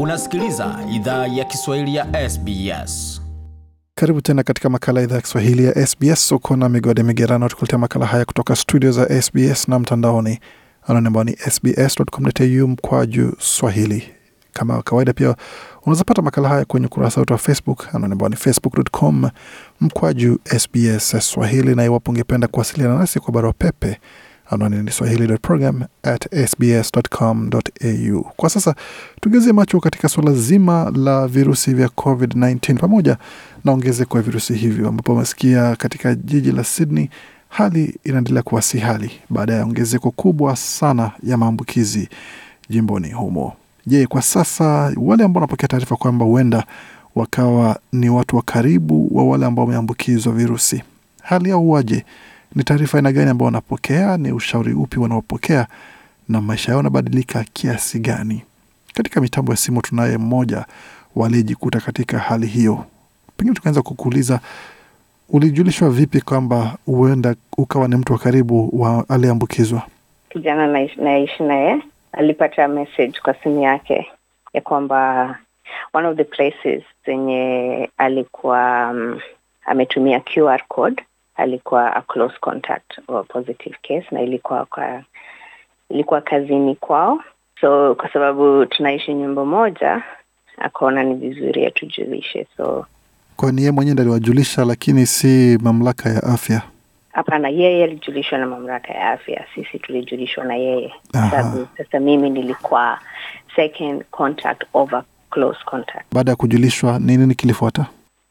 Unasikiliza idhaa ya Kiswahili ya SBS. Karibu tena katika makala idhaa ya Kiswahili ya SBS. Uko na migode migerano, tukuletea makala haya kutoka studio za SBS na mtandaoni anwani ambao ni sbs.com.au mkwaju swahili. Kama kawaida, pia unaweza pata makala haya kwenye ukurasa wetu wa Facebook anwani ni facebook.com mkwaju SBS swahili, na iwapo ungependa kuwasiliana nasi kwa barua pepe anwani ni swahili.program at sbs.com.au. Kwa sasa tugezie macho katika suala zima la virusi vya COVID-19 pamoja na ongezeko ya virusi hivyo, ambapo umesikia katika jiji la Sydney hali inaendelea kuwa si hali baada ya ongezeko kubwa sana ya maambukizi jimboni humo. Je, kwa sasa wale ambao wanapokea taarifa kwamba huenda wakawa ni watu wa karibu wa wale ambao wameambukizwa virusi, hali yao huwaje? Ni taarifa aina gani ambao wanapokea? Ni ushauri upi wanaopokea? Na maisha yao yanabadilika kiasi gani? Katika mitambo ya simu tunaye mmoja waliyejikuta katika hali hiyo. Pengine tukaanza kukuuliza, ulijulishwa vipi kwamba huenda ukawa ni mtu wa karibu wa aliyeambukizwa? kijana naishi naye alipata message kwa simu yake ya kwamba one of the places zenye alikuwa um, ametumia QR code alikuwa a close contact or positive case na ilikuwa kwa ilikuwa kazini kwao. So kwa sababu tunaishi nyumba moja akaona ni vizuri atujulishe. So Kwani yeye mwenyewe aliwajulisha, lakini si mamlaka ya afya? hapana yeye alijulishwa na mamlaka ya afya. Sisi tulijulishwa na yeye. Sababu sasa mimi nilikuwa second contact over close contact. Baada ya kujulishwa, ni nini kilifuata?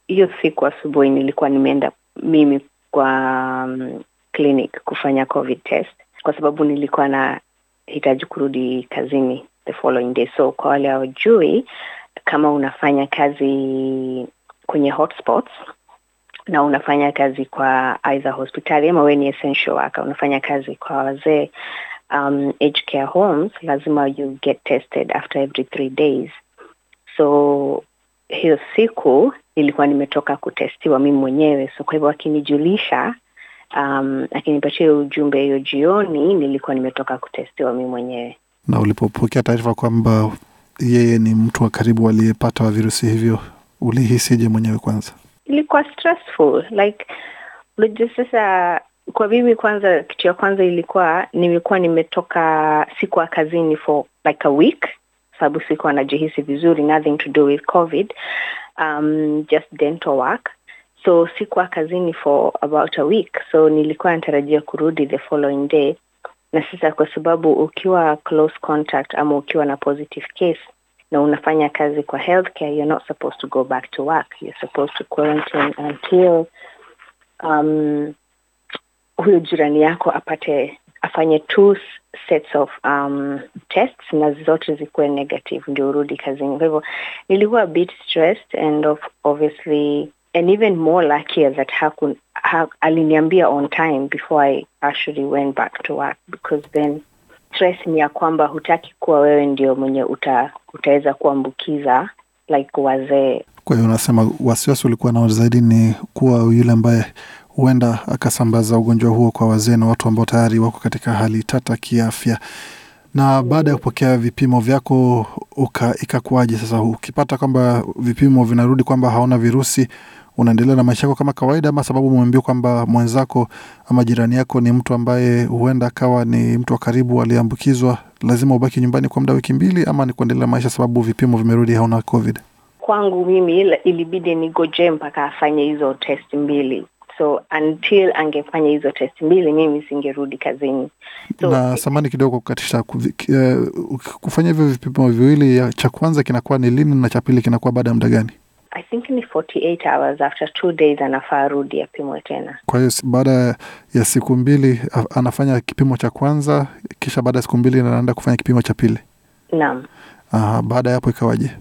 hiyo siku asubuhi nilikuwa nimeenda mimi kwa um, clinic kufanya covid test. Kwa sababu nilikuwa na hitaji kurudi kazini the following day. So kwa wale hawajui kama unafanya kazi kwenye hotspots na unafanya kazi kwa either hospitali ama wewe ni essential worker unafanya kazi kwa wazee um, care homes lazima you get tested after every three days. So hiyo siku nilikuwa nimetoka kutestiwa mimi mwenyewe. So kwa hivyo akinijulisha um, akinipatia ujumbe hiyo jioni nilikuwa nimetoka kutestiwa mimi mwenyewe. Na ulipopokea taarifa kwamba yeye ni mtu wa karibu aliyepata wa virusi hivyo, ulihisije mwenyewe kwanza? ilikuwa stressful. Like sasa kwa mimi kwanza kitu ya kwanza ilikuwa nimekuwa nimetoka sikuwa kazini for like a week sababu sikuwa najihisi vizuri nothing to do with covid um, just dental work. So sikuwa kazini for about a week. So nilikuwa natarajia kurudi the following day. Na sasa kwa sababu ukiwa close contact ama ukiwa na positive case na unafanya kazi kwa healthcare you're not supposed to go back to work. You're supposed to quarantine until um, huyo jirani yako apate afanye two sets of um, tests na zote zikuwe negative ndio urudi kazini. Kwa hivyo nilikuwa a bit stressed and of, obviously and even more luckier that hakun, ha, aliniambia on time before I actually went back to work because then stress ni ya kwamba hutaki kuwa wewe ndio mwenye uta, utaweza kuambukiza like wazee. Kwa hiyo unasema wasiwasi ulikuwa nao zaidi ni kuwa yule ambaye huenda akasambaza ugonjwa huo kwa wazee na watu ambao tayari wako katika hali tata kiafya. Na baada ya kupokea vipimo vyako ikakuwaje sasa? Ukipata kwamba vipimo vinarudi kwamba hauna virusi, unaendelea na maisha yako kama kawaida, ama sababu umeambiwa kwamba mwenzako ama jirani yako ni mtu ambaye huenda akawa ni mtu wa karibu aliyeambukizwa, lazima ubaki nyumbani kwa muda wiki mbili, ama ni kuendelea maisha sababu vipimo vimerudi hauna COVID? kwangu mimi ilibidi nigoje mpaka afanye hizo test mbili so until angefanya hizo test mbili mimi singerudi kazini so na samani kidogo kukatisha kuvi- ki- eh, kufanya hivyo vipimo viwili, cha kwanza kinakuwa ni lini na cha pili kinakuwa baada ya muda gani? i think ni 48 hours after two days anafaa arudi apimwe tena Kwa hiyo baada ya siku mbili anafanya kipimo cha kwanza, kisha baada ya siku mbili anaenda kufanya kipimo cha pili. naam Aha, baada ya hapo ikawaje?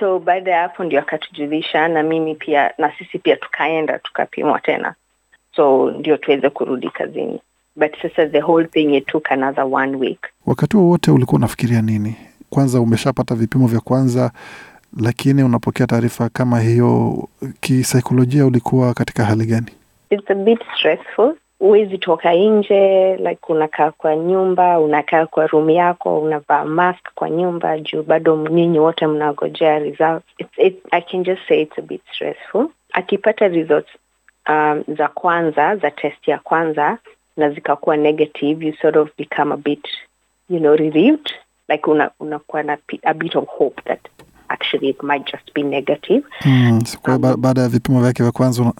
So baada ya hapo ndio akatujulisha na mimi pia na sisi pia tukaenda tukapimwa tena so ndio tuweze kurudi kazini but sasa the whole thing it took another one week Wakati wowote ulikuwa unafikiria nini? Kwanza umeshapata vipimo vya kwanza, lakini unapokea taarifa kama hiyo, kisaikolojia ulikuwa katika hali gani? it's a bit stressful huwezi toka nje like unakaa kwa nyumba unakaa kwa room yako unavaa mask kwa nyumba juu bado nyinyi wote mnagojea results. It's, it, i can just say it's a bit stressful. Akipata results um, za kwanza za test ya kwanza na zikakuwa negative you sort of become a bit you know relieved. Like una unakuwa na a bit of hope that actually it might just be negative. Mm, so um, baada ya vipimo vyake vya kwanza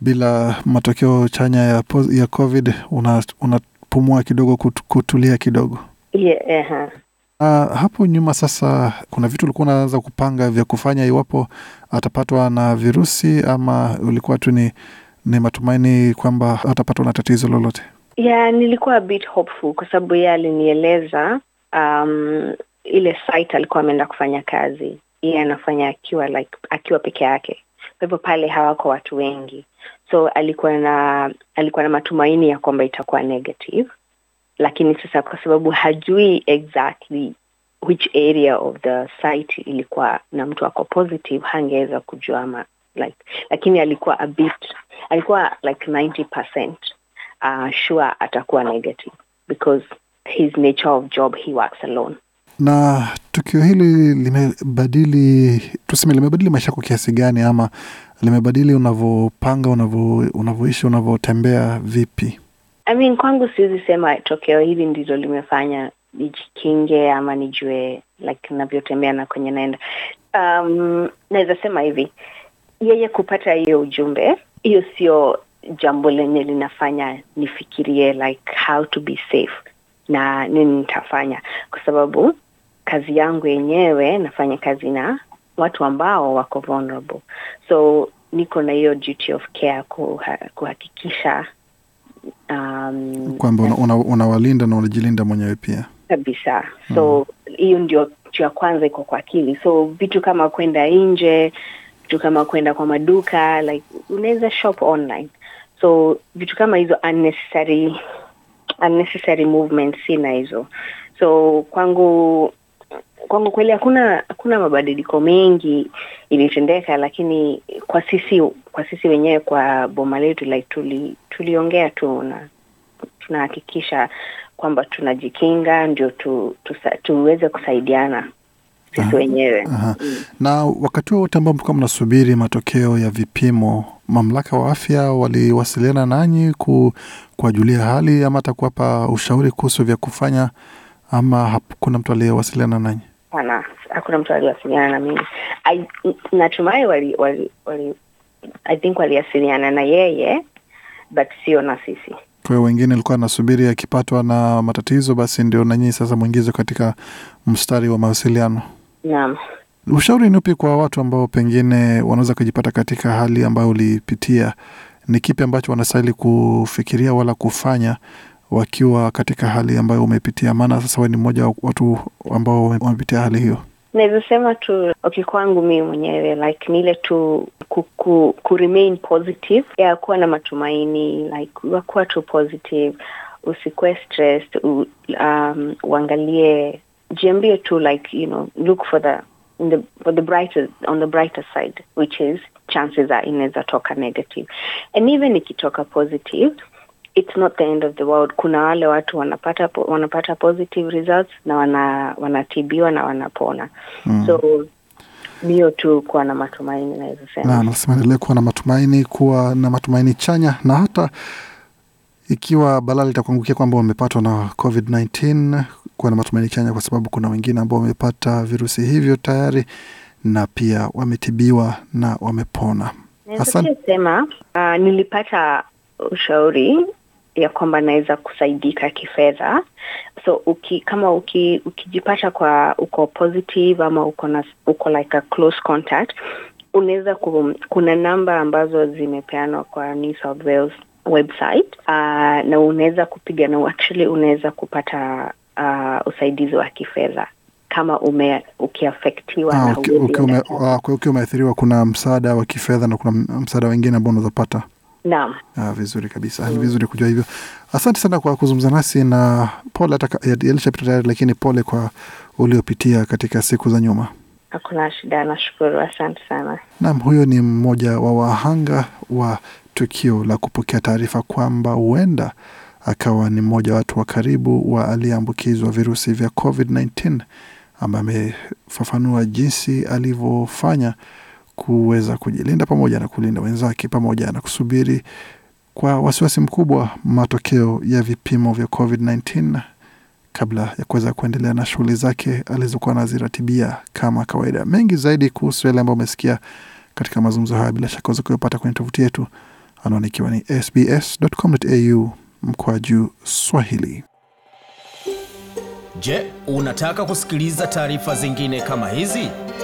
bila matokeo chanya ya, poz, ya COVID una- unapumua kidogo kut, kutulia kidogo. yeah, uh-huh. Uh, hapo nyuma sasa, kuna vitu ulikuwa unaanza kupanga vya kufanya iwapo atapatwa na virusi, ama ulikuwa tu ni, ni matumaini kwamba atapatwa na tatizo lolote? yeah nilikuwa a bit hopeful kwa sababu yeye alinieleza um, ile site alikuwa ameenda kufanya kazi yeye anafanya akiwa like akiwa peke yake kwa hivyo pale hawako watu wengi. So alikuwa na alikuwa na matumaini ya kwamba itakuwa negative. Lakini sasa kwa sababu hajui exactly which area of the site ilikuwa na mtu ako positive hangeweza kujua ama like lakini alikuwa a bit alikuwa like 90 uh, sure atakuwa negative because his nature of job he works alone Na tukio hili limebadili, tuseme limebadili maisha yako kiasi gani, ama limebadili unavyopanga, unavyo- unavyoishi, unavyotembea vipi? I mean, kwangu siwezi sema tokeo hili ndilo limefanya nijikinge ama nijue like navyotembea na kwenye naenda. Um, naweza sema hivi, yeye kupata hiyo ujumbe, hiyo sio jambo lenye linafanya nifikirie like how to be safe na nini nitafanya, kwa sababu kazi yangu yenyewe nafanya kazi na watu ambao wako vulnerable, so niko na hiyo duty of care kuha, kuhakikisha um, Kwamba unawalinda una, una na unajilinda mwenyewe pia. kabisa. So hiyo ndio kitu ya kwanza iko kwa akili. So vitu kama kwenda nje vitu kama kwenda kwa maduka like unaweza shop online. So vitu kama hizo unnecessary unnecessary movement sina hizo. So kwangu kwangu kweli hakuna hakuna mabadiliko mengi ilitendeka lakini kwa sisi kwa sisi wenyewe kwa boma letu like tuli tuliongea tu na tunahakikisha kwamba tunajikinga ndio tu, tusa, tuweze kusaidiana sisi wenyewe Aha. Na wakati huo wote ambao mlikuwa mnasubiri matokeo ya vipimo, mamlaka wa afya waliwasiliana nanyi ku, kuwajulia hali ama atakuwapa ushauri kuhusu vya kufanya, ama hakuna mtu aliyewasiliana nanyi? Hapana, hakuna mtu aliwasiliana na mimi. I- Natumai wali, wali, wali I think waliwasiliana na yeye but sio na sisi. Kwa hiyo wengine alikuwa anasubiri akipatwa na matatizo, basi ndio nanyi sasa mwingize katika mstari wa mawasiliano. Naam. Ushauri ni upi kwa watu ambao pengine wanaweza kujipata katika hali ambayo ulipitia? Ni kipi ambacho wanastahili kufikiria wala kufanya wakiwa katika hali ambayo umepitia? Maana sasa wewe ni mmoja wa watu ambao wamepitia hali hiyo. Naweza sema tu okay, kwangu mimi mwenyewe like ni ile tu ku, ku, ku remain positive ya kuwa na matumaini like wakuwa tu positive, usikuwe stressed, u, um, uangalie jiambie tu like you know look for the in the for the brighter on the brighter side which is chances are inaweza toka negative and even ikitoka positive it's not the end of the world kuna wale watu wanapata po- wanapata positive results na wana wanatibiwa na wanapona Mm. so niyo tu kuwa na matumaini naweza sema na nasema endelee kuwa na matumaini, kuwa na matumaini chanya, na hata ikiwa balaa litakuangukia kwamba wamepatwa na COVID-19, kuwa na matumaini chanya, kwa sababu kuna wengine ambao wamepata virusi hivyo tayari na pia wametibiwa na wamepona. Naweza sema uh, nilipata ushauri ya kwamba naweza kusaidika kifedha so uki, kama uki, ukijipata kwa uko positive ama uko na uko like a close contact unaweza ku, kuna namba ambazo zimepeanwa kwa New South Wales website uh, na unaweza kupiga na actually unaweza kupata uh, usaidizi wa kifedha kama ume ukiafektiwa Ah, na uki- uki- ume- ah, ukiwa umeathiriwa, kuna msaada wa kifedha na kuna msaada wengine ambao unaweza pata. Naam. Ah, vizuri kabisa, ni vizuri kujua hivyo. Asante sana kwa kuzungumza nasi na pole, hata yalishapita tayari, lakini pole kwa uliopitia katika siku za nyuma. Hakuna shida, nashukuru. Asante sana. Naam, huyo ni mmoja wa wahanga wa tukio la kupokea taarifa kwamba huenda akawa ni mmoja wa watu wa karibu wa aliyeambukizwa virusi vya COVID-19 ambaye amefafanua jinsi alivyofanya kuweza kujilinda pamoja na kulinda wenzake pamoja na kusubiri kwa wasiwasi mkubwa matokeo ya vipimo vya COVID-19 kabla ya kuweza kuendelea na shughuli zake alizokuwa anaziratibia kama kawaida. Mengi zaidi kuhusu yale ambayo umesikia katika mazungumzo haya, bila shaka waweza kuyapata kwenye tovuti yetu, anwani ikiwa ni sbs.com.au mkwaju Swahili. Je, unataka kusikiliza taarifa zingine kama hizi?